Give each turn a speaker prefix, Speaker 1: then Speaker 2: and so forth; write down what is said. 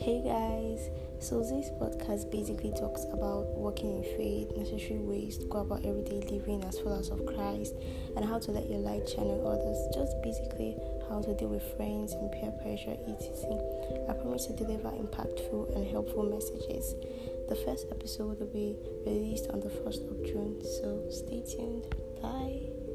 Speaker 1: Hey guys, so this podcast basically talks about working in faith, necessary ways to go about everyday living as followers of Christ, and how to let your light shine on others. Just basically how to deal with friends and peer pressure, etc. I promise to deliver impactful and helpful messages. The first episode will be released on the 1st of June, so stay tuned. Bye.